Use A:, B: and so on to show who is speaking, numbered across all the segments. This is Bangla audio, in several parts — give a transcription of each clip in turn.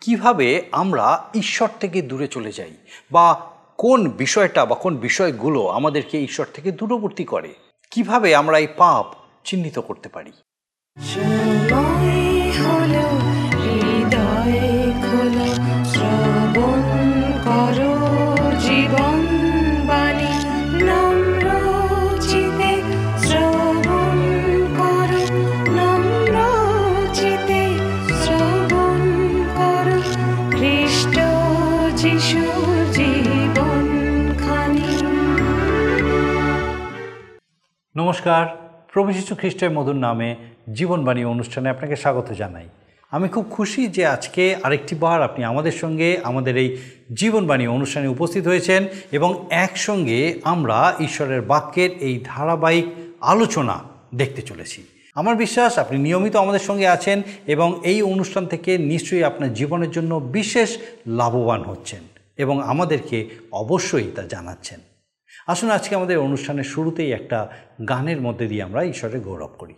A: কীভাবে আমরা ঈশ্বর থেকে দূরে চলে যাই? বা কোন বিষয়টা বা কোন বিষয়গুলো আমাদেরকে ঈশ্বর থেকে দূরবর্তী করে? কীভাবে আমরা এই পাপ চিহ্নিত করতে পারি?
B: হলো
A: নমস্কার। প্রভু যীশু খ্রিস্টের মধুর নামে জীবনবাণী অনুষ্ঠানে আপনাকে স্বাগত জানাই। আমি খুব খুশি যে আজকে আরেকটি বার আপনি আমাদের সঙ্গে আমাদের এই জীবনবাণী অনুষ্ঠানে উপস্থিত হয়েছেন এবং একসঙ্গে আমরা ঈশ্বরের বাক্যের এই ধারাবাহিক আলোচনা দেখতে চলেছি। আমার বিশ্বাস আপনি নিয়মিত আমাদের সঙ্গে আছেন এবং এই অনুষ্ঠান থেকে নিশ্চয়ই আপনার জীবনের জন্য বিশেষ লাভবান হচ্ছেন এবং আমাদেরকে অবশ্যই তা জানাচ্ছেন। আসুন আজকে আমাদের অনুষ্ঠানের শুরুতেই একটা গানের মধ্যে দিয়ে আমরা ঈশ্বরের গৌরব করি।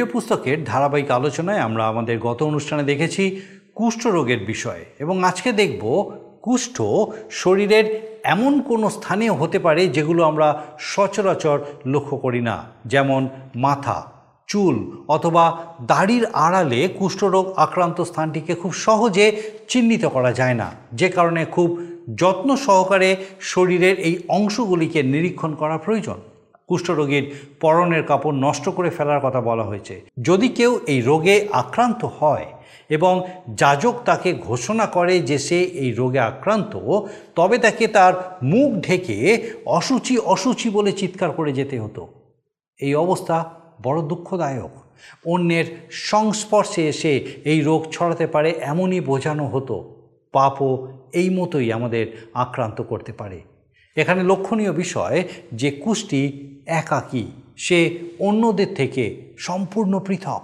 A: লেবীয় পুস্তকের ধারাবাহিক আলোচনায় আমরা আমাদের গত অনুষ্ঠানে দেখেছি কুষ্ঠরোগের বিষয় এবং আজকে দেখব কুষ্ঠ শরীরের এমন কোনো স্থানেও হতে পারে যেগুলো আমরা সচরাচর লক্ষ্য করি না, যেমন মাথা, চুল অথবা দাড়ির আড়ালে কুষ্ঠরোগ আক্রান্ত স্থানটিকে খুব সহজে চিহ্নিত করা যায় না, যে কারণে খুব যত্ন সহকারে শরীরের এই অংশগুলিকে নিরীক্ষণ করা প্রয়োজন। কুষ্ঠরোগীর পরনের কাপড় নষ্ট করে ফেলার কথা বলা হয়েছে। যদি কেউ এই রোগে আক্রান্ত হয় এবং যাজক তাকে ঘোষণা করে যে সে এই রোগে আক্রান্ত, তবে তাকে তার মুখ ঢেকে অসুচি অসুচি বলে চিৎকার করে যেতে হতো। এই অবস্থা বড় দুঃখদায়ক। অন্যের সংস্পর্শে এসে এই রোগ ছড়াতে পারে এমনই বোঝানো হতো। পাপও এই মতোই আমাদের আক্রান্ত করতে পারে। এখানে লক্ষণীয় বিষয় যে কুষ্টি একাকী, সে অন্যদের থেকে সম্পূর্ণ পৃথক।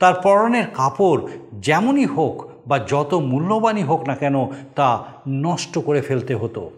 A: তার পরনের কাপড় যেমনই হোক বা যত মূল্যবানই হোক না কেন তা নষ্ট করে ফেলতে হতো।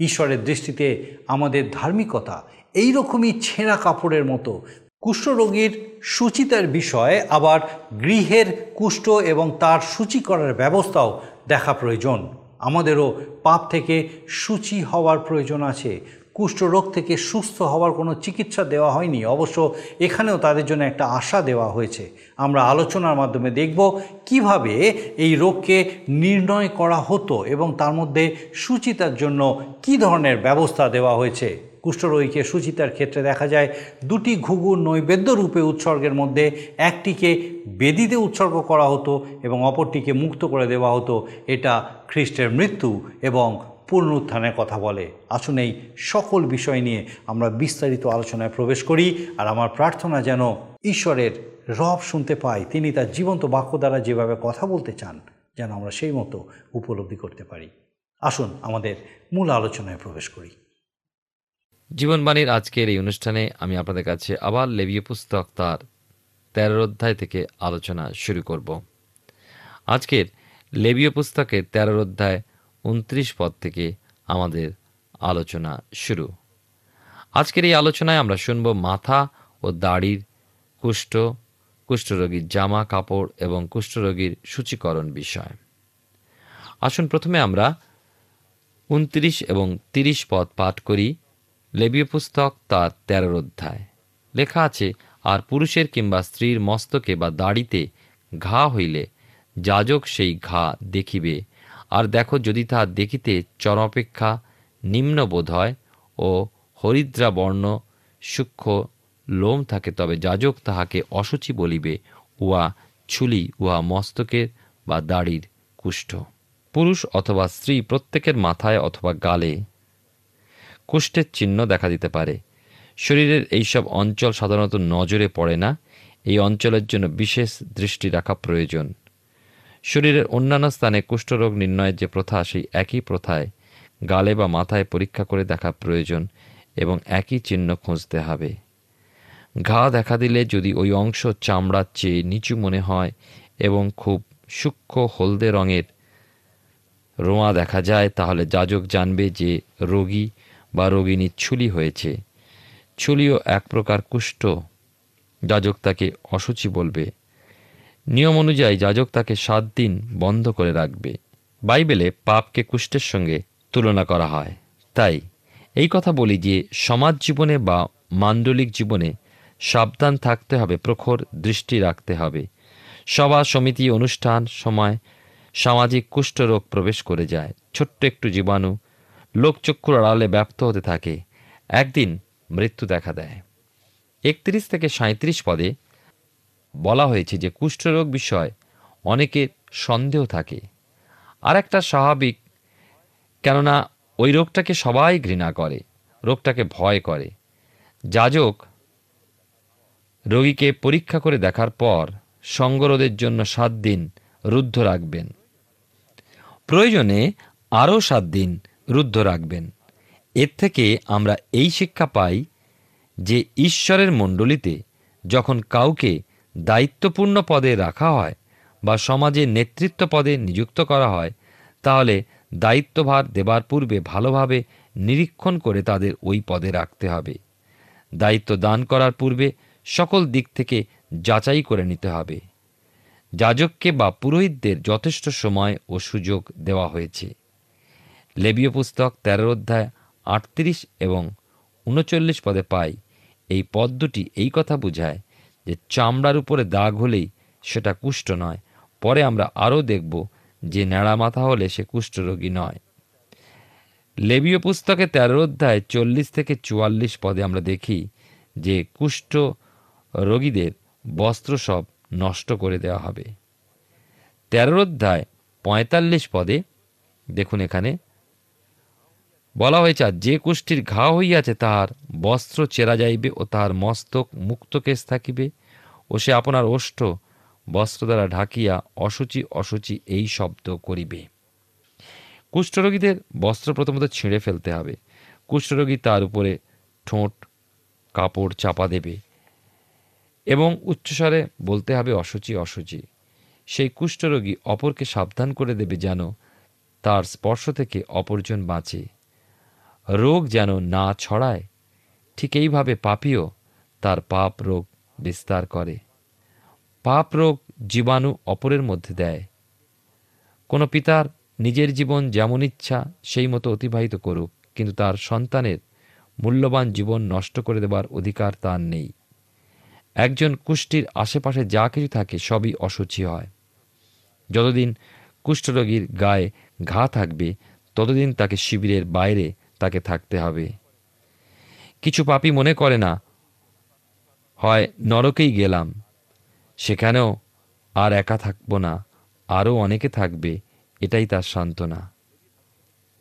A: ঈশ্বরের দৃষ্টিতে আমাদের ধার্মিকতা এই রকমই ছেঁড়া কাপড়ের মতো। কুষ্ঠরোগীর সুচিতার বিষয়ে আবার গৃহের কুষ্ঠ এবং তার সূচি করার ব্যবস্থাও দেখা প্রয়োজন। আমাদেরও পাপ থেকে সূচি হওয়ার প্রয়োজন আছে। কুষ্ঠরোগ থেকে সুস্থ হওয়ার কোনো চিকিৎসা দেওয়া হয়নি। অবশ্য এখানেও তাদের জন্য একটা আশা দেওয়া হয়েছে। আমরা আলোচনার মাধ্যমে দেখব কীভাবে এই রোগকে নির্ণয় করা হতো এবং তার মধ্যে সুচিতার জন্য কি ধরনের ব্যবস্থা দেওয়া হয়েছে। কুষ্ঠরোগীকে সুচিতার ক্ষেত্রে দেখা যায় দুটি ঘুঘু নৈবেদ্য রূপে উৎসর্গের মধ্যে একটিকে বেদিতে উৎসর্গ করা হতো এবং অপরটিকে মুক্ত করে দেওয়া হতো। এটা খ্রিস্টের মৃত্যু এবং পুনরুত্থানের কথা বলে। আসুন এই সকল বিষয় নিয়ে আমরা বিস্তারিত আলোচনায় প্রবেশ করি আর আমার প্রার্থনা যেন ঈশ্বরের রব শুনতে পাই তিনি তার জীবন্ত বাক্য দ্বারা যেভাবে কথা বলতে চান, যেন আমরা সেই মতো উপলব্ধি করতে পারি। আসুন আমাদের মূল আলোচনায় প্রবেশ করি।
C: জীবনবাণীর আজকের এই অনুষ্ঠানে আমি আপনাদের কাছে আবার লেবীয় পুস্তক তার তেরোর অধ্যায় থেকে আলোচনা শুরু করব। আজকের লেবীয় পুস্তকের তেরোর অধ্যায় উনত্রিশ পদ থেকে আমাদের আলোচনা শুরু। আজকের এই আলোচনায় আমরা শুনব মাথা ও দাড়ির কুষ্ঠ, কুষ্ঠরোগীর জামা কাপড় এবং কুষ্ঠরোগীর সূচীকরণ বিষয়। আসুন প্রথমে আমরা উনত্রিশ এবং তিরিশ পদ পাঠ করি। লেবীয় পুস্তক তার তেরোর অধ্যায়। লেখা আছে, আর পুরুষের কিংবা স্ত্রীর মস্তকে বা দাড়িতে ঘা হইলে যাজক সেই ঘা দেখিবে। আর দেখো যদি তাহা দেখিতে চরমপেক্ষা নিম্ন বোধ হয় ও হরিদ্রা বর্ণ সূক্ষ্ম লোম থাকে, তবে যাজক তাহাকে অসুচি বলিবে, উহা ছুলি, উহা মস্তকের বা দাড়ির কুষ্ঠ। পুরুষ অথবা স্ত্রী প্রত্যেকের মাথায় অথবা গালে কুষ্ঠের চিহ্ন দেখা দিতে পারে। শরীরের এইসব অঞ্চল সাধারণত নজরে পড়ে না। এই অঞ্চলের জন্য বিশেষ দৃষ্টি রাখা প্রয়োজন। শরীরের অন্যান্য স্থানে কুষ্ঠরোগ নির্ণয়ের যে প্রথা, সেই একই প্রথায় গালে বা মাথায় পরীক্ষা করে দেখা প্রয়োজন এবং একই চিহ্ন খুঁজতে হবে। ঘা দেখা দিলে যদি ওই অংশ চামড়ার চেয়ে নিচু মনে হয় এবং খুব সূক্ষ্ম হলদে রঙের রোঁয়া দেখা যায়, তাহলে যাজক জানবে যে রোগী বা রোগিনী ছুলি হয়েছে। ছুলিও এক প্রকার কুষ্ঠ। যাজক তাকে অসুচি বলবে। নিয়ম অনুযায়ী যাজক তাকে সাত দিন বন্ধ করে রাখবে। বাইবেলে পাপকে কুষ্ঠের সঙ্গে তুলনা করা হয়। তাই এই কথা বলি যে সমাজ জীবনে বা মাণ্ডলিক জীবনে সাবধান থাকতে হবে, প্রখর দৃষ্টি রাখতে হবে। সভা, সমিতি, অনুষ্ঠান, সময় সামাজিক কুষ্ঠরোগ প্রবেশ করে যায়। ছোট্ট একটু জীবাণু লোকচক্ষুর আড়ালে ব্যপ্ত হতে থাকে। একদিন মৃত্যু দেখা দেয়। একত্রিশ থেকে সাঁত্রিশ পদে বলা হয়েছে যে কুষ্ঠরোগ বিষয় অনেকের সন্দেহ থাকে। আর একটা স্বাভাবিক, কেননা ওই রোগটাকে সবাই ঘৃণা করে, রোগটাকে ভয় করে। যাজক রোগীকে পরীক্ষা করে দেখার পর সঙ্গরোধের জন্য সাত দিন রুদ্ধ রাখবেন। প্রয়োজনে আরও সাত দিন রুদ্ধ রাখবেন। এর থেকে আমরা এই শিক্ষা পাই যে ঈশ্বরের মণ্ডলীতে যখন কাউকে দায়িত্বপূর্ণ পদে রাখা হয় বা সমাজে নেতৃত্ব পদে নিযুক্ত করা হয়, তাহলে দায়িত্বভার দেবার পূর্বে ভালোভাবে নিরীক্ষণ করে তাদের ওই পদে রাখতে হবে। দায়িত্ব দান করার পূর্বে সকল দিক থেকে যাচাই করে নিতে হবে। যাজককে বা পুরোহিতদের যথেষ্ট সময় ও সুযোগ দেওয়া হয়েছে। লেবীয় পুস্তক তেরো অধ্যায় আটত্রিশ এবং উনচল্লিশ পদে পাই। এই পদ দুটি এই কথা বোঝায় যে চামড়ার উপরে দাগ হলেই সেটা কুষ্ঠ নয়। পরে আমরা আরও দেখব যে ন্যাড়া মাথা হলে সে কুষ্ঠরোগী নয়। লেবীয় পুস্তকে তেরো অধ্যায় চল্লিশ থেকে চুয়াল্লিশ পদে আমরা দেখি যে কুষ্ঠ রোগীদের বস্ত্র সব নষ্ট করে দেওয়া হবে। তেরো অধ্যায় পঁয়তাল্লিশ পদে দেখুন এখানে বলা হয়েছে যে কুষ্ঠির ঘা হইয়াছে, তাহার বস্ত্র চেরা যাইবে ও তাহার মস্তক মুক্ত কেশ থাকিবে। ও সে আপনার ওষ্ঠ বস্ত্র দ্বারা ঢাকিয়া অসুচি অসুচি এই শব্দ করিবে। কুষ্ঠরোগীদের বস্ত্র প্রথমত ছিঁড়ে ফেলতে হবে। কুষ্ঠরোগী তার উপরে ঠোঁট, কাপড় চাপা দেবে এবং উচ্চস্বরে বলতে হবে অসুচি অসুচি সেই কুষ্ঠরোগী অপরকে সাবধান করে দেবে যেন তার স্পর্শ থেকে অপরজন বাঁচে। রোগ যেন না ছড়ায়, ঠিক এইভাবে পাপীও তার পাপ রোগ বিস্তার করে। পাপ রোগ জীবাণু অপরের মধ্যে দেয়। কোনো পিতার নিজের জীবন যেমন ইচ্ছা, সেই মতো অতিবাহিত করুক, কিন্তু তার সন্তানের মূল্যবান জীবন নষ্ট করে দেবার অধিকার তার নেই। একজন কুষ্টির আশেপাশে যা কিছু থাকে সবই অসুচি হয়। যতদিন কুষ্ঠরোগীর গায়ে ঘা থাকবে, ততদিন তাকে শিবিরের বাইরে তাকে থাকতে হবে। কিছু পাপি মনে করে না, হয় নরকেই গেলাম। সেখানেও আর একা থাকব না, আরও অনেকে থাকবে, এটাই তার সান্ত্বনা।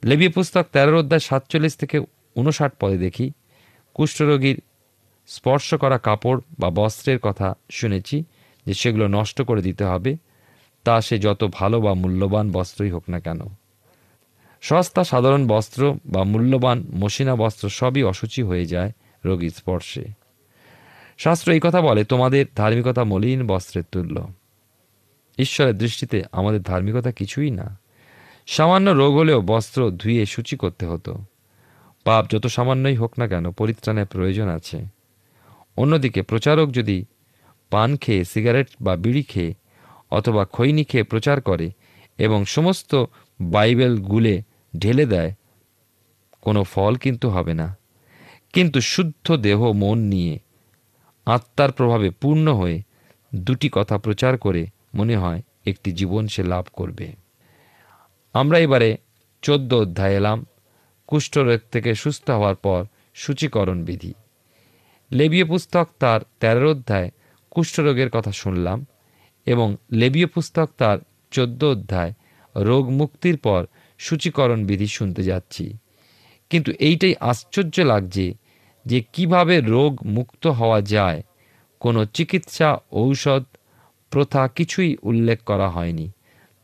C: লেবি পুস্তক তেরোর অধ্যায় সাতচল্লিশ থেকে উনষাট পদে দেখি, কুষ্ঠরোগীর স্পর্শ করা কাপড় বা বস্ত্রের কথা শুনেছি যে সেগুলো নষ্ট করে দিতে হবে, তা সে যত ভালো বা মূল্যবান বস্ত্রই হোক না কেন। সস্তা, সাধারণ বস্ত্র বা মূল্যবান মসিনা বস্ত্র সবই অসুচি হয়ে যায় রোগীর স্পর্শে। শাস্ত্র এই কথা বলে, তোমাদের ধার্মিকতা মলিন বস্ত্রের তুল্য। ঈশ্বরের দৃষ্টিতে আমাদের ধার্মিকতা কিছুই না। সামান্য রোগ হলেও বস্ত্র ধুয়ে সূচি করতে হতো। পাপ যত সামান্যই হোক না কেন, পরিত্রাণের প্রয়োজন আছে। অন্যদিকে প্রচারক যদি পান খেয়ে সিগারেট বা বিড়ি খেয়ে অথবা খৈনি খেয়ে প্রচার করে এবং সমস্ত বাইবেল গুলে ঢেলে দেয়, কোনো ফল কিন্তু হবে না। কিন্তু শুদ্ধ দেহ মন নিয়ে আত্মার প্রভাবে পূর্ণ হয়ে দুটি কথা প্রচার করে মনে হয় একটি জীবন সে লাভ করবে। আমরা এবারে চোদ্দ অধ্যায় এলাম কুষ্ঠরোগ থেকে সুস্থ হওয়ার পর সূচীকরণ বিধি। লেবীয় পুস্তক তার তেরো অধ্যায় কুষ্ঠরোগের কথা শুনলাম এবং লেবীয় পুস্তক তার চোদ্দ অধ্যায় রোগ মুক্তির পর সূচীকরণ বিধি শুনতে যাচ্ছি। কিন্তু এইটাই আশ্চর্য লাগছে যে কীভাবে রোগ মুক্ত হওয়া যায়। কোনো চিকিৎসা, ঔষধ, প্রথা কিছুই উল্লেখ করা হয়নি।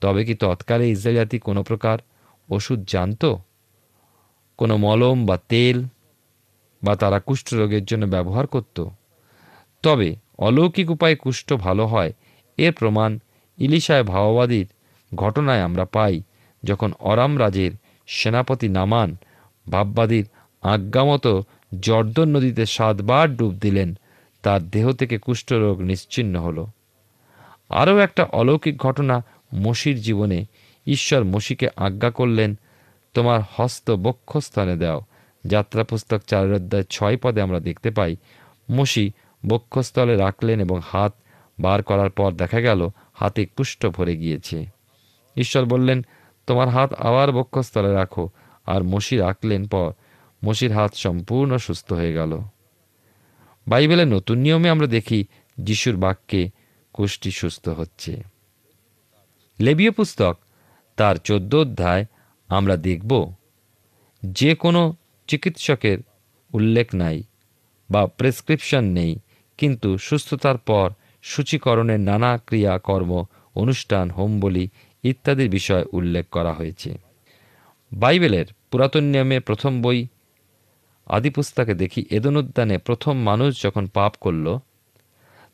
C: তবে কি তৎকালে ইসরায়েল জাতি কোনো প্রকার ওষুধ জানতো? কোনো মলম বা তেল বা তারা কুষ্ঠরোগের জন্য ব্যবহার করত? তবে অলৌকিক উপায়ে কুষ্ঠ ভালো হয়, এর প্রমাণ ইলিশায় ভাওবাদীর ঘটনায় আমরা পাই। যখন অরাম রাজের সেনাপতি নামান ভাববাদীর আজ্ঞামতো জর্দন নদীতে সাতবার ডুব দিলেন, তার দেহ থেকে কুষ্ঠরোগ নিশ্চিন্ন হল। আরও একটা অলৌকিক ঘটনা মসির জীবনে ঈশ্বর মসিকে আজ্ঞা করলেন, তোমার হস্ত বক্ষস্থানে দাও। যাত্রা পুস্তক চার অধ্যায় ছয় পদে আমরা দেখতে পাই, মসি বক্ষস্থলে রাখলেন এবং হাত বার করার পর দেখা গেল, হাতে কুষ্ঠ ভরে গিয়েছে। ঈশ্বর বললেন তোমার হাত আবার বক্ষস্থলে রাখো, আর মসি রাখলেন পর মসির হাত সম্পূর্ণ সুস্থ হয়ে গেল। বাইবেলের নতুন নিয়মে আমরা দেখি যিশুর বাক্যে কুষ্টি সুস্থ হচ্ছে। লেবীয় পুস্তক, তার চোদ্দ অধ্যায়, আমরা দেখব, যে কোনো চিকিৎসকের উল্লেখ নাই বা প্রেসক্রিপশন নেই, কিন্তু সুস্থতার পর সূচীকরণের নানা ক্রিয়াকর্ম, অনুষ্ঠান হোমবলি ইত্যাদির বিষয় উল্লেখ করা হয়েছে। বাইবেলের পুরাতন নিয়মের প্রথম বই আদি পুস্তকে দেখি এদন উদ্যানে প্রথম মানুষ যখন পাপ করল,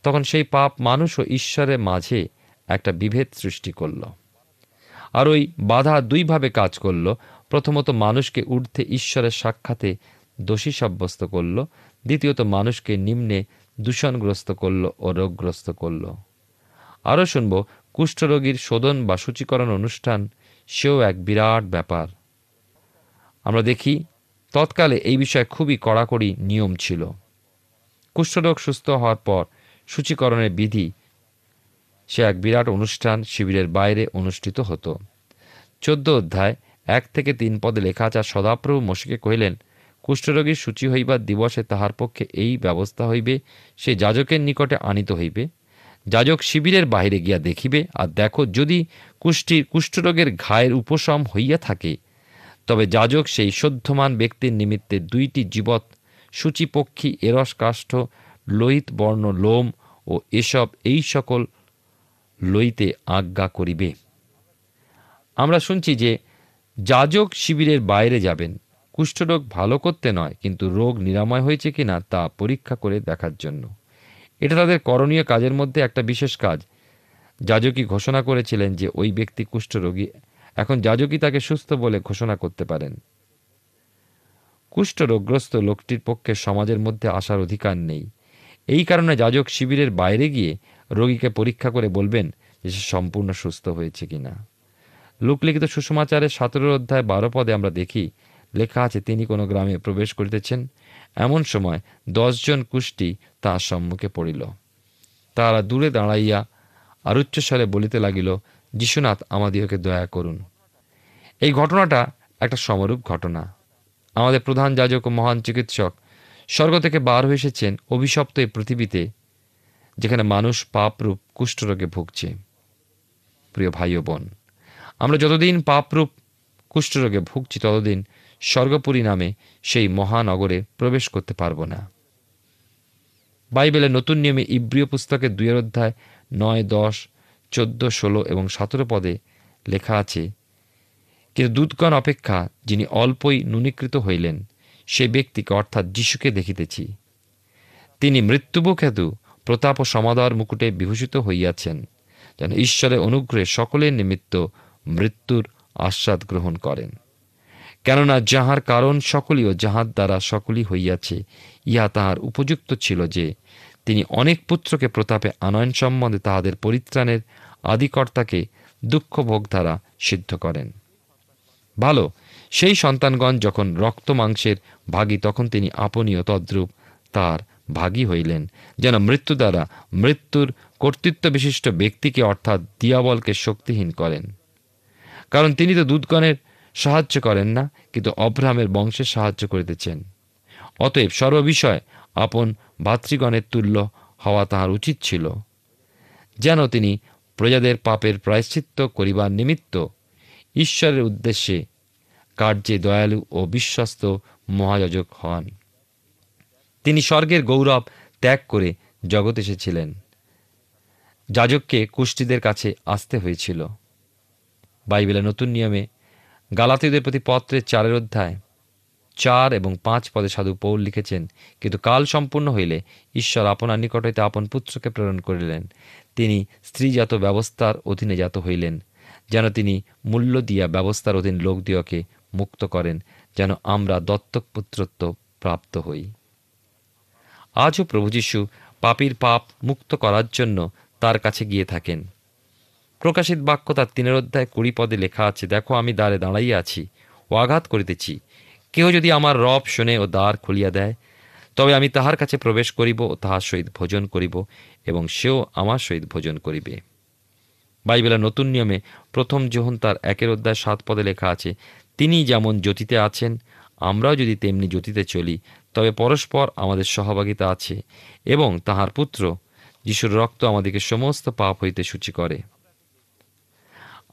C: তখন সেই পাপ মানুষ ও ঈশ্বরের মাঝে একটা বিভেদ সৃষ্টি করল। আর ওই বাধা দুইভাবে কাজ করল, প্রথমত মানুষকে ঊর্ধ্বে ঈশ্বরের সাক্ষাতে দোষী সাব্যস্ত করল, দ্বিতীয়ত মানুষকে নিম্নে দূষণগ্রস্ত করল ও রোগগ্রস্ত করল। আরও শুনব কুষ্ঠরোগীর শোধন বা সূচীকরণ অনুষ্ঠান, সেও এক বিরাট ব্যাপার। আমরা দেখি, তৎকালে এই বিষয়ে খুবই কড়াকড়ি নিয়ম ছিল। কুষ্ঠরোগ সুস্থ হওয়ার পর সূচীকরণের বিধি, সে এক বিরাট অনুষ্ঠান শিবিরের বাইরে অনুষ্ঠিত হতো। চোদ্দ অধ্যায়, এক থেকে তিন পদে লেখা আছে সদাপ্রভু মশিকে কহিলেন, কুষ্ঠরোগীর সূচি হইবার দিবসে তাহার পক্ষে এই ব্যবস্থা হইবে, সে যাজকের নিকটে আনিত হইবে। যাজক শিবিরের বাহিরে গিয়া দেখিবে, আর দেখো, যদি কুষ্টির কুষ্ঠরোগের ঘায়ের উপশম হইয়া থাকে, তবে যাজক সেই সদ্যমান ব্যক্তির নিমিত্তে দুইটি জীবৎ সূচিপক্ষী, এরস কাষ্ঠ, লোহিত বর্ণ লোম ও এসব এই সকল লইতে আজ্ঞা করিবে। আমরা শুনছি যে যাজক শিবিরের বাইরে যাবেন। কুষ্ঠরোগ ভালো করতে নয়, কিন্তু রোগ নিরাময় হয়েছে কিনা তা পরীক্ষা করে দেখার জন্য। এটা তাদের করণীয় কাজের মধ্যে একটা বিশেষ কাজ। যাজকই ঘোষণা করেছিলেন যে ওই ব্যক্তি কুষ্ঠরোগী। এখন যাজকই তাকে সুস্থ বলে ঘোষণা করতে পারেন। কুষ্ঠরোগগ্রস্ত লোকটির পক্ষে সমাজের মধ্যে আসার অধিকার নেই। এই কারণে যাজক শিবিরের বাইরে গিয়ে রোগীকে পরীক্ষা করে বলবেন যে সে সম্পূর্ণ সুস্থ হয়েছে কিনা। লোকলিখিত সুষমাচারের সতেরো অধ্যায় বারো পদে আমরা দেখি, লেখা আছে, তিনি কোনো গ্রামে প্রবেশ করিতেছেন এমন সময় দশজন কুষ্টি তাহার সম্মুখে পড়িল। তারা দূরে দাঁড়াইয়া আর উচ্চস্বরে বলিতে লাগিল, যিশুনাথ আমাদিওকে দয়া করুন। এই ঘটনাটা একটা সমরূপ ঘটনা। আমাদের প্রধান যাজক ও মহান চিকিৎসক স্বর্গ থেকে বার হয়ে এসেছেন অভিশপ্ত এই পৃথিবীতে, যেখানে মানুষ পাপরূপ কুষ্ঠরোগে ভুগছে। প্রিয় ভাই ও বোন, আমরা যতদিন পাপরূপ কুষ্ঠরোগে ভুগছি, ততদিন স্বর্গপুরী নামে সেই মহানগরে প্রবেশ করতে পারব না। বাইবেলের নতুন নিয়মে ইব্রিয় পুস্তকের দুয়ের অধ্যায় নয়, দশ, চোদ্দ, ষোলো এবং সতেরো পদে লেখা আছে, কিন্তু দূতগণ অপেক্ষা, যিনি অল্পই নুনীকৃত হইলেন, সে ব্যক্তিকে অর্থাৎ যিশুকে দেখিতেছি। তিনি মৃত্যুবুক প্রতাপ ও সমাদর মুকুটে বিভূষিত হইয়াছেন, যেন ঈশ্বরের অনুগ্রহে সকলের নিমিত্ত মৃত্যুর আস্বাদ গ্রহণ করেন। কেননা যাহার কারণ সকলই ও যাহার দ্বারা সকলই হইয়াছে, ইহা তাহার উপযুক্ত ছিল যে, তিনি অনেক পুত্রকে প্রতাপে আনয়ন সম্বন্ধে তাহাদের পরিত্রাণের আদিকর্তাকে দুঃখভোগ দ্বারা সিদ্ধ করেন। ভালো, সেই সন্তানগণ যখন রক্ত মাংসের ভাগী, তখন তিনি আপনীয় তদ্রূপ তার ভাগী হইলেন, যেন মৃত্যু দ্বারা মৃত্যুর কর্তৃত্ব বিশিষ্ট ব্যক্তিকে অর্থাৎ দিয়াবলকে শক্তিহীন করেন। কারণ তিনি তো দূতগণের সাহায্য করেন না, কিন্তু অব্রাহামের বংশের সাহায্য করিতেছেন। অতএব সর্ববিষয়ে আপন ভাতৃগণের তুল্য হওয়া তাহার উচিত ছিল। যেন তিনি প্রজাদের পাপের প্রায়শ্চিত্ত করিবার নিমিত্ত ঈশ্বরের উদ্দেশ্যে কার্যে দয়ালু ও বিশ্বস্ত মহাযাজক হন। তিনি স্বর্গের গৌরব ত্যাগ করে জগৎ এসেছিলেন। যাজককে কুষ্টিদের কাছে আসতে হয়েছিল। বাইবেলের নতুন নিয়মে গালাতীয়দের প্রতি পত্রের চারের অধ্যায়, চার এবং পাঁচ পদে সাধু পৌল লিখেছেন, কিন্তু কাল সম্পূর্ণ হইলে ঈশ্বর আপনার নিকট হইতে আপন পুত্রকে প্রেরণ করিলেন। তিনি স্ত্রীজাত ব্যবস্থার অধীনে জাত হইলেন, যেন তিনি মূল্য দিয়া ব্যবস্থার অধীন লোক লোকদিওকে মুক্ত করেন, যেন আমরা দত্তক পুত্রত্ব প্রাপ্ত হই। আজও প্রভু যীশু পাপীর পাপ মুক্ত করার জন্য তার কাছে গিয়ে থাকেন। প্রকাশিত বাক্য তার তিনের অধ্যায় কুড়ি পদে লেখা আছে, দেখো, আমি দ্বারে দাঁড়াইয়া আছি ও আঘাত করিতেছি। কেহ যদি আমার রব শোনে ও দ্বার খুলিয়া দেয়, তবে আমি তাহার কাছে প্রবেশ করিব ও তাহার সহিত ভোজন করিব এবং সেও আমার সহিত ভোজন করিবে। বাইবেলের নতুন নিয়মে প্রথম যোহন তার একের অধ্যায় সাত পদে লেখা আছে, তিনি যেমন জ্যোতিতে আছেন, আমরাও যদি তেমনি জ্যোতিতে চলি, তবে পরস্পর আমাদের সহভাগিতা আছে এবং তাহার পুত্র, যিশুর রক্ত আমাদেরকে সমস্ত পাপ হইতে সূচি করে।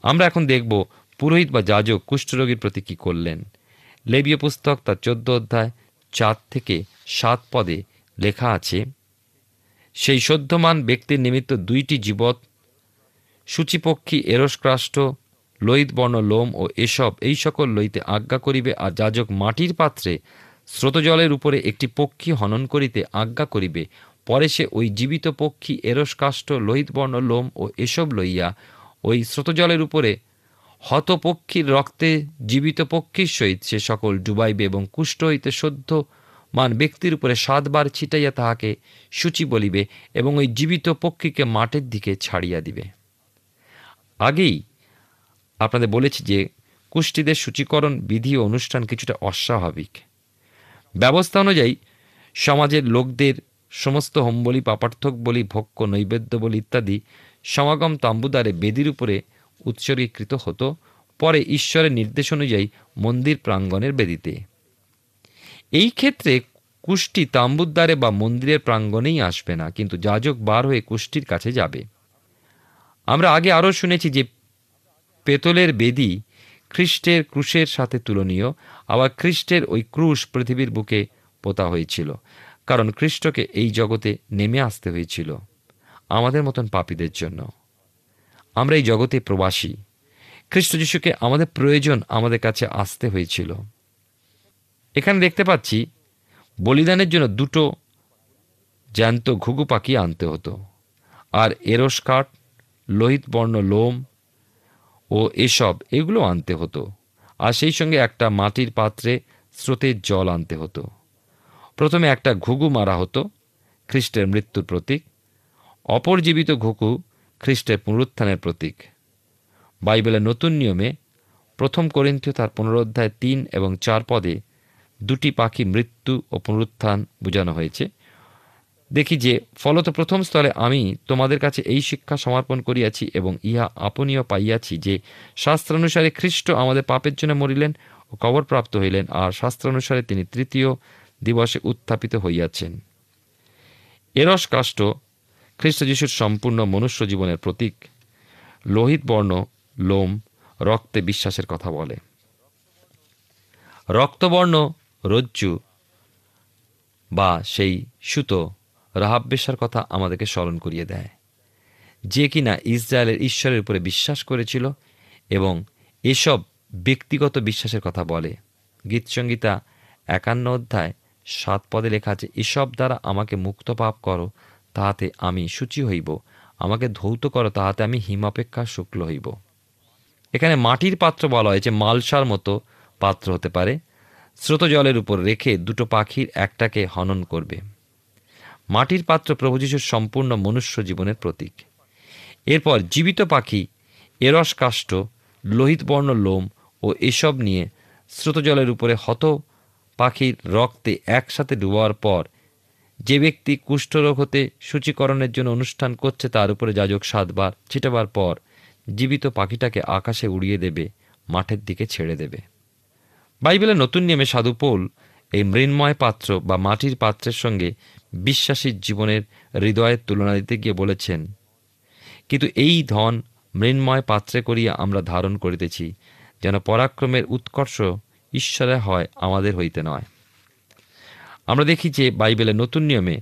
C: আমরা এখন দেখব পুরোহিত বা যাজক কুষ্ঠরোগীর প্রতি কি করলেন। লেবীয় পুস্তক তার চোদ্দ অধ্যায় চার থেকে সাত পদে লেখা আছে, সেই সদ্যমান ব্যক্তির নিমিত্ত দুইটি জীবত সূচিপক্ষী এরসক্রাষ্ট, লোহিত বর্ণ লোম ও এসব, এই সকল লইতে আজ্ঞা করিবে আর যাজক মাটির পাত্রে স্রোতজলের উপরে একটি পক্ষী হনন করিতে আজ্ঞা করিবে। পরে সে ওই জীবিত পক্ষী এরসকাষ্ঠ লোহিত বর্ণ লোম ও এসব লইয়া ওই স্রোতজলের উপরে হত পক্ষীর রক্তে জীবিত পক্ষীর সহিত সে সকল ডুবাইবে এবং কুষ্ঠ হইতে সদ্য মান ব্যক্তির উপরে সাতবার ছিটাইয়া তাহাকে সূচি বলিবে এবং ওই জীবিত পক্ষীকে মাঠের দিকে ছাড়িয়া দিবে। আগেই আপনাদের বলেছি যে কুষ্টিদের সূচীকরণ বিধি অনুষ্ঠান কিছুটা অস্বাভাবিক। ব্যবস্থা অনুযায়ী সমাজের লোকদের সমস্ত হোমবলি পাপার্থক বলি ভক্ষ নৈবেদ্য বলি ইত্যাদি সমাগম তাম্বুদারে বেদির উপরে উৎসর্গীকৃত হতো। পরে ঈশ্বরের নির্দেশ অনুযায়ী মন্দির প্রাঙ্গণের বেদিতে। এই ক্ষেত্রে কুষ্টি তাম্বুদ্বারে বা মন্দিরের প্রাঙ্গণেই আসবে না, কিন্তু যাজক বার হয়ে কুষ্টির কাছে যাবে। আমরা আগে আরও শুনেছি যে পেতলের বেদি খ্রিস্টের ক্রুশের সাথে তুলনীয়। আবার খ্রিস্টের ওই ক্রুশ পৃথিবীর বুকে পোতা হয়েছিল। কারণ খ্রিস্টকে এই জগতে নেমে আসতে হয়েছিল আমাদের মতন পাপীদের জন্য। আমরা এই জগতে প্রবাসী। খ্রিস্ট যিশুকে আমাদের প্রয়োজন আমাদের কাছে আসতে হয়েছিল। এখানে দেখতে পাচ্ছি, বলিদানের জন্য দুটো জ্যান্ত ঘুঘু পাখি আনতে হতো। আর এরস কাঠ, লোহিত বর্ণ লোম ও এসব এগুলো আনতে হতো। আর সেই সঙ্গে একটা মাটির পাত্রে স্রোতের জল আনতে হতো। প্রথমে একটা ঘুঘু মারা হতো, খ্রিস্টের মৃত্যুর প্রতীক। অপর জীবিত ঘুঘু খ্রিস্টের পুনরুত্থানের প্রতীক। বাইবেলের নতুন নিয়মে প্রথম করিন্থীয় তার পুনরুদ্ধায় তিন এবং চার পদে দুটি পাখি মৃত্যু ও পুনরুত্থান বোঝানো হয়েছে। দেখি যে, ফলত প্রথম স্থলে আমি তোমাদের কাছে এই শিক্ষা সমর্পণ করিয়াছি এবং ইহা আপনীয় পাইয়াছি যে, শাস্ত্রানুসারে খ্রিস্ট আমাদের পাপের জন্য মরিলেন ও কবরপ্রাপ্ত হইলেন, আর শাস্ত্রানুসারে তিনি তৃতীয় দিবসে উত্থাপিত হইয়াছেন। এরস কাষ্ঠ খ্রিস্ট যিশুর সম্পূর্ণ মনুষ্য জীবনের প্রতীক, লোহিত বর্ণ, লোম, রক্তে বিশ্বাসের কথা বলে। রক্তবর্ণ, রজ্জু বা সেই সুতো রাহাব্বেশার কথা আমাদেরকে স্মরণ করিয়ে দেয়, যে কিনা ইসরায়েলের ঈশ্বরের উপরে বিশ্বাস করেছিল এবং এসব ব্যক্তিগত বিশ্বাসের কথা বলে। গীতসংগীতা একান্ন অধ্যায় সাত পদে লেখা আছে, এসব দ্বারা আমাকে মুক্ত পাপ করো, তাহাতে আমি সূচি হইব। আমাকে ধৌত করো, তাহাতে আমি হিমাপেক্ষা শুক্ল হইব। এখানে মাটির পাত্র বলা হয়েছে, মালসার মতো পাত্র হতে পারে। স্রোত জলের উপর রেখে দুটো পাখির একটাকে হনন করবে। মাটির পাত্র প্রভু যিশুর সম্পূর্ণ মনুষ্য জীবনের প্রতীক। এরপর জীবিত পাখি, এরস কাষ্ট লোহিত বর্ণ লোম ও এসব নিয়ে স্রোত জলের উপরে হত পাখির রক্তে একসাথে ডুবার পর যে ব্যক্তি কুষ্ঠরোগ হতে সূচীকরণের জন্য অনুষ্ঠান করছে তার উপরে যাজক সাতবার, ছিটাবার পর জীবিত পাখিটাকে আকাশে উড়িয়ে দেবে, মাঠের দিকে ছেড়ে দেবে। বাইবেলের নতুন নিয়মে সাধু পৌল এই মৃন্ময় পাত্র বা মাটির পাত্রের সঙ্গে বিশ্বাসীর জীবনের হৃদয়ের তুলনা দিতে গিয়ে বলেছেন, কিন্তু এই ধন মৃন্ময় পাত্রে করিয়া আমরা ধারণ করিতেছি, যেন পরাক্রমের উৎকর্ষ ঈশ্বরে হয়, আমাদের হইতে নয়। আমরা দেখি যে বাইবেলের নতুন নিয়মে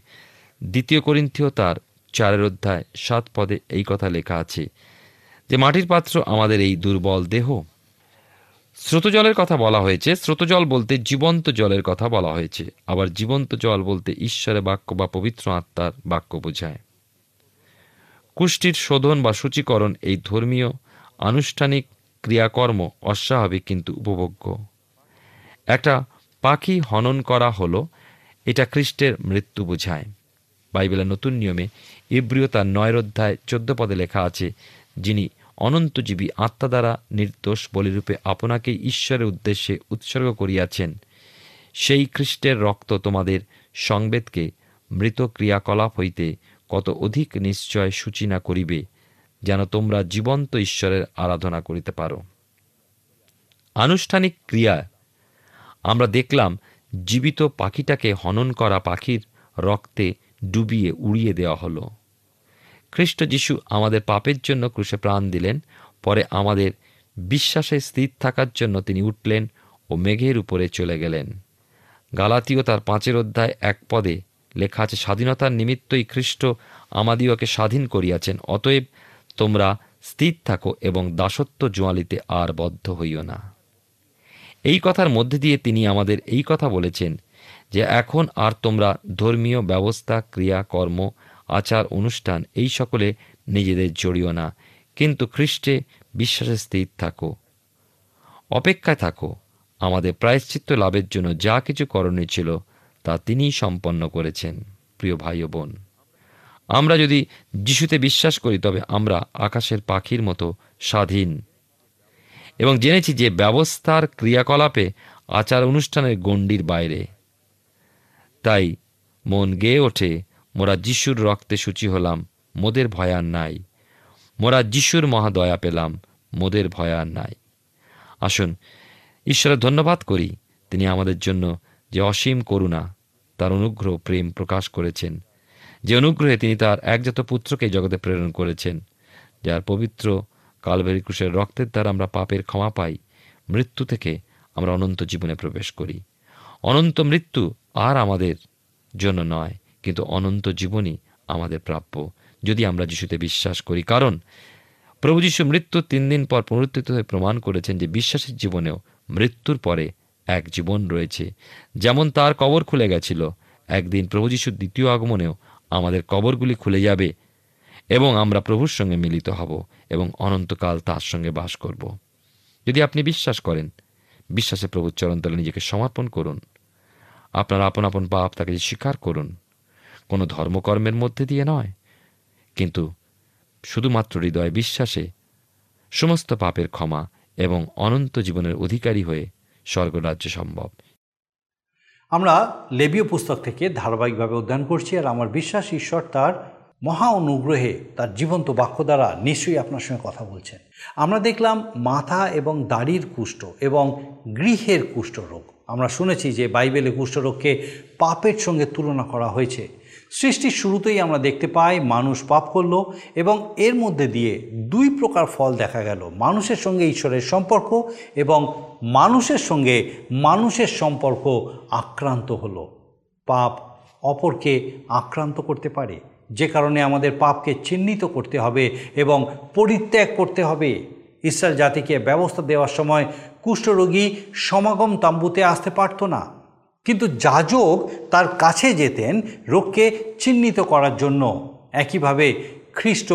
C: দ্বিতীয় করিন্থীয় তার চারের অধ্যায় সাত পদে এই কথা লেখা আছে যে, মাটির পাত্র আমাদের এই দুর্বল দেহ। স্রোত জলের কথা বলা হয়েছে। স্রোত জল বলতে জীবন্ত জলের কথা বলা হয়েছে। আবার জীবন্ত জল বলতে ঈশ্বরের বাক্য বা পবিত্র আত্মার বাক্য বোঝায়। কুষ্টির শোধন বা সূচীকরণ এই ধর্মীয়, আনুষ্ঠানিক ক্রিয়াকর্ম অস্বাভাবিক কিন্তু উপভোগ্য। একটা পাখি হনন করা হলো, এটা খ্রিস্টের মৃত্যু বোঝায়। বাইবেলের নতুন নিয়মে ইব্রিয় তার নয়ের অধ্যায় চোদ্দ পদে লেখা আছে, যিনি অনন্তজীবী আত্মা দ্বারা নির্দোষ বলিরূপে আপনাকে ঈশ্বরের উদ্দেশ্যে উৎসর্গ করিয়াছেন। সেই খ্রিস্টের রক্ত তোমাদের সংবেদকে মৃত ক্রিয়াকলাপ হইতে কত অধিক নিশ্চয় সূচনা করিবে, যেন তোমরা জীবন্ত ঈশ্বরের আরাধনা করিতে পারো। আনুষ্ঠানিক ক্রিয়া আমরা দেখলাম জীবিত পাখিটাকে হনন করা পাখির রক্তে ডুবিয়ে উড়িয়ে দেওয়া হলো। খ্রিস্ট যিশু আমাদের পাপের জন্য ক্রুশে প্রাণ দিলেন, পরে আমাদের বিশ্বাসে স্থির থাকার জন্য তিনি উঠলেন ও মেঘের উপরে চলে গেলেন। গালাতীয় তার পাঁচের অধ্যায় এক পদে লেখা আছে, স্বাধীনতার নিমিত্তই খ্রিস্ট আমাদিওকে স্বাধীন করিয়াছেন, অতএব তোমরা স্থির থাকো এবং দাসত্ব জোয়ালিতে আর বদ্ধ হইও না। এই কথার মধ্যে দিয়ে তিনি আমাদের এই কথা বলেছেন যে এখন আর তোমরা ধর্মীয় ব্যবস্থা, ক্রিয়া, কর্ম, আচার, অনুষ্ঠান এই সকলে নিজেদের জড়িও না। কিন্তু খ্রিস্টে বিশ্বাসে স্থির থাকো। অপেক্ষায় থাকো। আমাদের প্রায়শ্চিত্ত লাভের জন্য যা কিছু করণীয় ছিল তা তিনিই সম্পন্ন করেছেন, প্রিয় ভাই ও বোন। আমরা যদি যিশুতে বিশ্বাস করি, তবে আমরা আকাশের পাখির মতো স্বাধীন এবং জেনেছি যে ব্যবস্থার ক্রিয়াকলাপে আচার অনুষ্ঠানের গণ্ডির বাইরে। তাই মন গেয়ে ওঠে, মোরা যিশুর রক্তে সূচি হলাম, মোদের ভয় আর নাই। মোরা যিশুর মহাদয়া পেলাম, মোদের ভয় আর নাই। আসুন, ঈশ্বরের ধন্যবাদ করি, তিনি আমাদের জন্য যে অসীম করুণা, তার অনুগ্রহ, প্রেম প্রকাশ করেছেন। যে অনুগ্রহে তিনি তার একজাত পুত্রকে জগতে প্রেরণ করেছেন, যার পবিত্র কালবেরি ক্রুশের রক্তের দ্বারা আমরা পাপের ক্ষমা পাই। মৃত্যু থেকে আমরা অনন্ত জীবনে প্রবেশ করি। অনন্ত মৃত্যু আর আমাদের জন্য নয়, কিন্তু অনন্ত জীবনই আমাদের প্রাপ্য, যদি আমরা যিশুতে বিশ্বাস করি। কারণ প্রভু যিশু মৃত্যুর তিন দিন পর পুনরুত্থিত হয়ে প্রমাণ করেছেন যে বিশ্বাসের জীবনেও মৃত্যুর পরে এক জীবন রয়েছে। যেমন তার কবর খুলে গেছিল, একদিন প্রভু যিশুর দ্বিতীয় আগমনেও আমাদের কবরগুলি খুলে যাবে এবং আমরা প্রভুর সঙ্গে মিলিত হব। এবং অনন্তকাল তার সঙ্গে বাস করব। যদি আপনি বিশ্বাস করেন, বিশ্বাসে প্রভুর চরণতলে নিজেকে সমর্পণ করুন। আপনার আপন আপন পাপ তাকে স্বীকার করুন। কোনো ধর্মকর্মের মধ্যে দিয়ে নয়, কিন্তু শুধুমাত্র হৃদয় বিশ্বাসে সমস্ত পাপের ক্ষমা এবং অনন্ত জীবনের অধিকারী হয়ে স্বর্গরাজ্য সম্ভব।
A: আমরা লেবীয় পুস্তক থেকে ধারাবাহিকভাবে অধ্যয়ন করছি আর আমার বিশ্বাস ঈশ্বর তার মহা অনুগ্রহে তার জীবন্ত বাক্য দ্বারা নিশ্চয়ই আপনার সঙ্গে কথা বলছেন। আমরা দেখলাম মাথা এবং দাড়ির কুষ্ঠ এবং গৃহের কুষ্ঠরোগ। আমরা শুনেছি যে বাইবেলে কুষ্ঠরোগকে পাপের সঙ্গে তুলনা করা হয়েছে। সৃষ্টির শুরুতেই আমরা দেখতে পাই মানুষ পাপ করল এবং এর মধ্যে দিয়ে দুই প্রকার ফল দেখা গেল। মানুষের সঙ্গে ঈশ্বরের সম্পর্ক এবং মানুষের সঙ্গে মানুষের সম্পর্ক আক্রান্ত হলো। পাপ অপরকে আক্রান্ত করতে পারে। যে কারণে আমাদের পাপকে চিহ্নিত করতে হবে এবং পরিত্যাগ করতে হবে। ইসরায়েল জাতিকে ব্যবস্থা দেওয়ার সময় কুষ্ঠরোগী সমাগম তাম্বুতে আসতে পারতো না। কিন্তু যাজক তার কাছে যেতেন রোগকে চিহ্নিত করার জন্য। একইভাবে খ্রিস্ট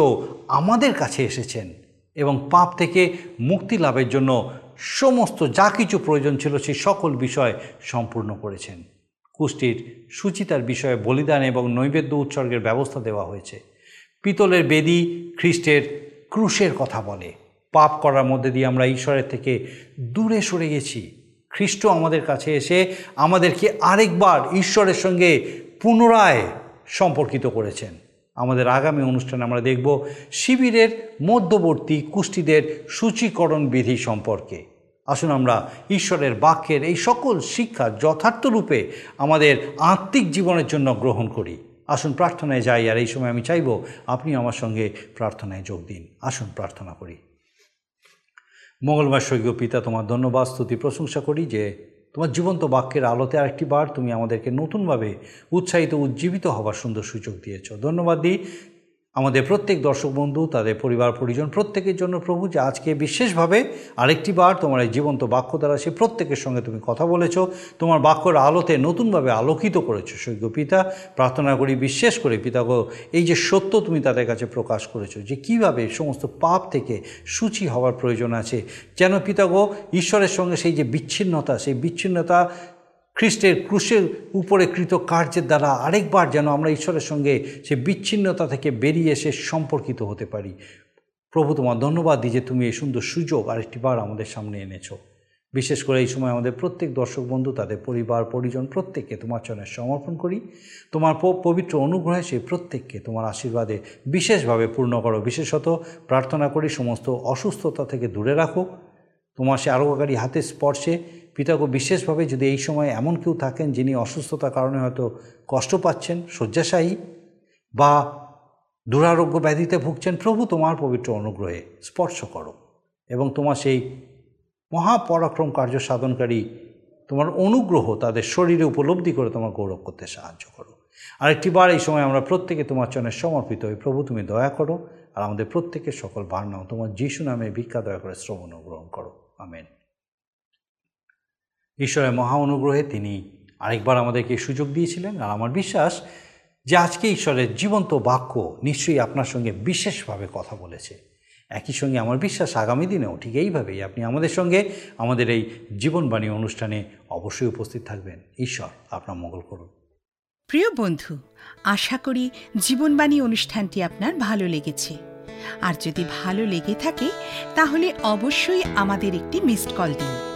A: আমাদের কাছে এসেছেন এবং পাপ থেকে মুক্তি লাভের জন্য সমস্ত যা কিছু প্রয়োজন ছিল সেই সকল বিষয় সম্পূর্ণ করেছেন। কুষ্টির সুচিতার বিষয়ে বলিদান এবং নৈবেদ্য উৎসর্গের ব্যবস্থা দেওয়া হয়েছে। পিতলের বেদি খ্রিস্টের ক্রুশের কথা বলে, পাপ করার মধ্যে দিয়ে আমরা ঈশ্বরের থেকে দূরে সরে গেছি। খ্রিস্ট আমাদের কাছে এসে আমাদেরকে আরেকবার ঈশ্বরের সঙ্গে পুনরায় সম্পর্কিত করেছেন। আমাদের আগামী অনুষ্ঠানে আমরা দেখব শিবিরের মধ্যবর্তী কুষ্টিদের সূচীকরণ বিধি সম্পর্কে। আসুন আমরা ঈশ্বরের বাক্যের এই সকল শিক্ষা যথার্থ রূপে আমাদের আত্মিক জীবনের জন্য গ্রহণ করি। আসুন প্রার্থনায় যাই, আর এই সময় আমি চাইব আপনি আমার সঙ্গে প্রার্থনায় যোগ দিন। আসুন প্রার্থনা করি। মঙ্গলবার স্বর্গীয় পিতা, তোমার ধন্যবাদ, স্তুতি, প্রশংসা করি যে তোমার জীবন্ত বাক্যের আলোতে আরেকটি বার তুমি আমাদেরকে নতুনভাবে উৎসাহিত, উজ্জীবিত হবার সুন্দর সুযোগ দিয়েছ। ধন্যবাদ দিই। আমাদের প্রত্যেক দর্শক বন্ধু, তাদের পরিবার, পরিজন, প্রত্যেকের জন্য প্রভু যে আজকে বিশেষভাবে আরেকটি বার তোমার এই জীবন্ত বাক্য দ্বারা সে প্রত্যেকের সঙ্গে তুমি কথা বলেছ, তোমার বাক্যর আলোতে নতুনভাবে আলোকিত করেছ। সৈক্য পিতা, প্রার্থনা করি বিশ্বাস করে পিতাগো এই যে সত্য তুমি তাদের কাছে প্রকাশ করেছ, যে কীভাবে সমস্ত পাপ থেকে সূচি হওয়ার প্রয়োজন আছে, যেন পিতাগো ঈশ্বরের সঙ্গে সেই যে বিচ্ছিন্নতা, সেই বিচ্ছিন্নতা খ্রিস্টের ক্রুশের উপরে কৃত কার্যের দ্বারা আরেকবার যেন আমরা ঈশ্বরের সঙ্গে সে বিচ্ছিন্নতা থেকে বেরিয়ে এসে সম্পর্কিত হতে পারি। প্রভু, তোমার ধন্যবাদ দিই যে তুমি এই সুন্দর সুযোগ আরেকটি বার আমাদের সামনে এনেছো। বিশেষ করে এই সময় আমাদের প্রত্যেক দর্শক বন্ধু, তাদের পরিবার, পরিজন প্রত্যেককে তোমার চরণে সমর্পণ করি। তোমার পবিত্র অনুগ্রহে সেই প্রত্যেককে তোমার আশীর্বাদে বিশেষভাবে পূর্ণ করো। বিশেষত প্রার্থনা করি, সমস্ত অসুস্থতা থেকে দূরে রাখো। তোমার সে আরোগ্যকারী হাতের স্পর্শে পিতাকে বিশেষভাবে যদি এই সময় এমন কেউ থাকেন যিনি অসুস্থতার কারণে হয়তো কষ্ট পাচ্ছেন, শয্যাশায়ী বা দুরারোগ্য ব্যাধিতে ভুগছেন, প্রভু তোমার পবিত্র অনুগ্রহে স্পর্শ করো এবং তোমার সেই মহাপরাক্রম কার্য সাধনকারী তোমার অনুগ্রহ তাদের শরীরে উপলব্ধি করে তোমার গৌরব করতে সাহায্য করো। আরেকটি বার এই সময় আমরা প্রত্যেকে তোমার চরণে সমর্পিত হই। প্রভু, তুমি দয়া করো আর আমাদের প্রত্যেকের সকল বার নাও। তোমার যিশু নামে ভিক্ষা দয়া করে শ্রবণ গ্রহণ করো। আমেন। ঈশ্বরের মহা অনুগ্রহে তিনি আরেকবার আমাদেরকে সুযোগ দিয়েছিলেন আর আমার বিশ্বাস যে আজকে ঈশ্বরের জীবন্ত বাক্য নিশ্চয়ই আপনার সঙ্গে বিশেষভাবে কথা বলেছে। একই সঙ্গে আমার বিশ্বাস আগামী দিনেও ঠিক এইভাবেই আপনি আমাদের সঙ্গে আমাদের এই জীবনবাণী অনুষ্ঠানে অবশ্যই উপস্থিত থাকবেন। ঈশ্বর আপনার মঙ্গল করুন।
D: প্রিয় বন্ধু, আশা করি জীবনবাণী অনুষ্ঠানটি আপনার ভালো লেগেছে। আর যদি ভালো লেগে থাকে, তাহলে অবশ্যই আমাদের একটি মিসড কল দিন।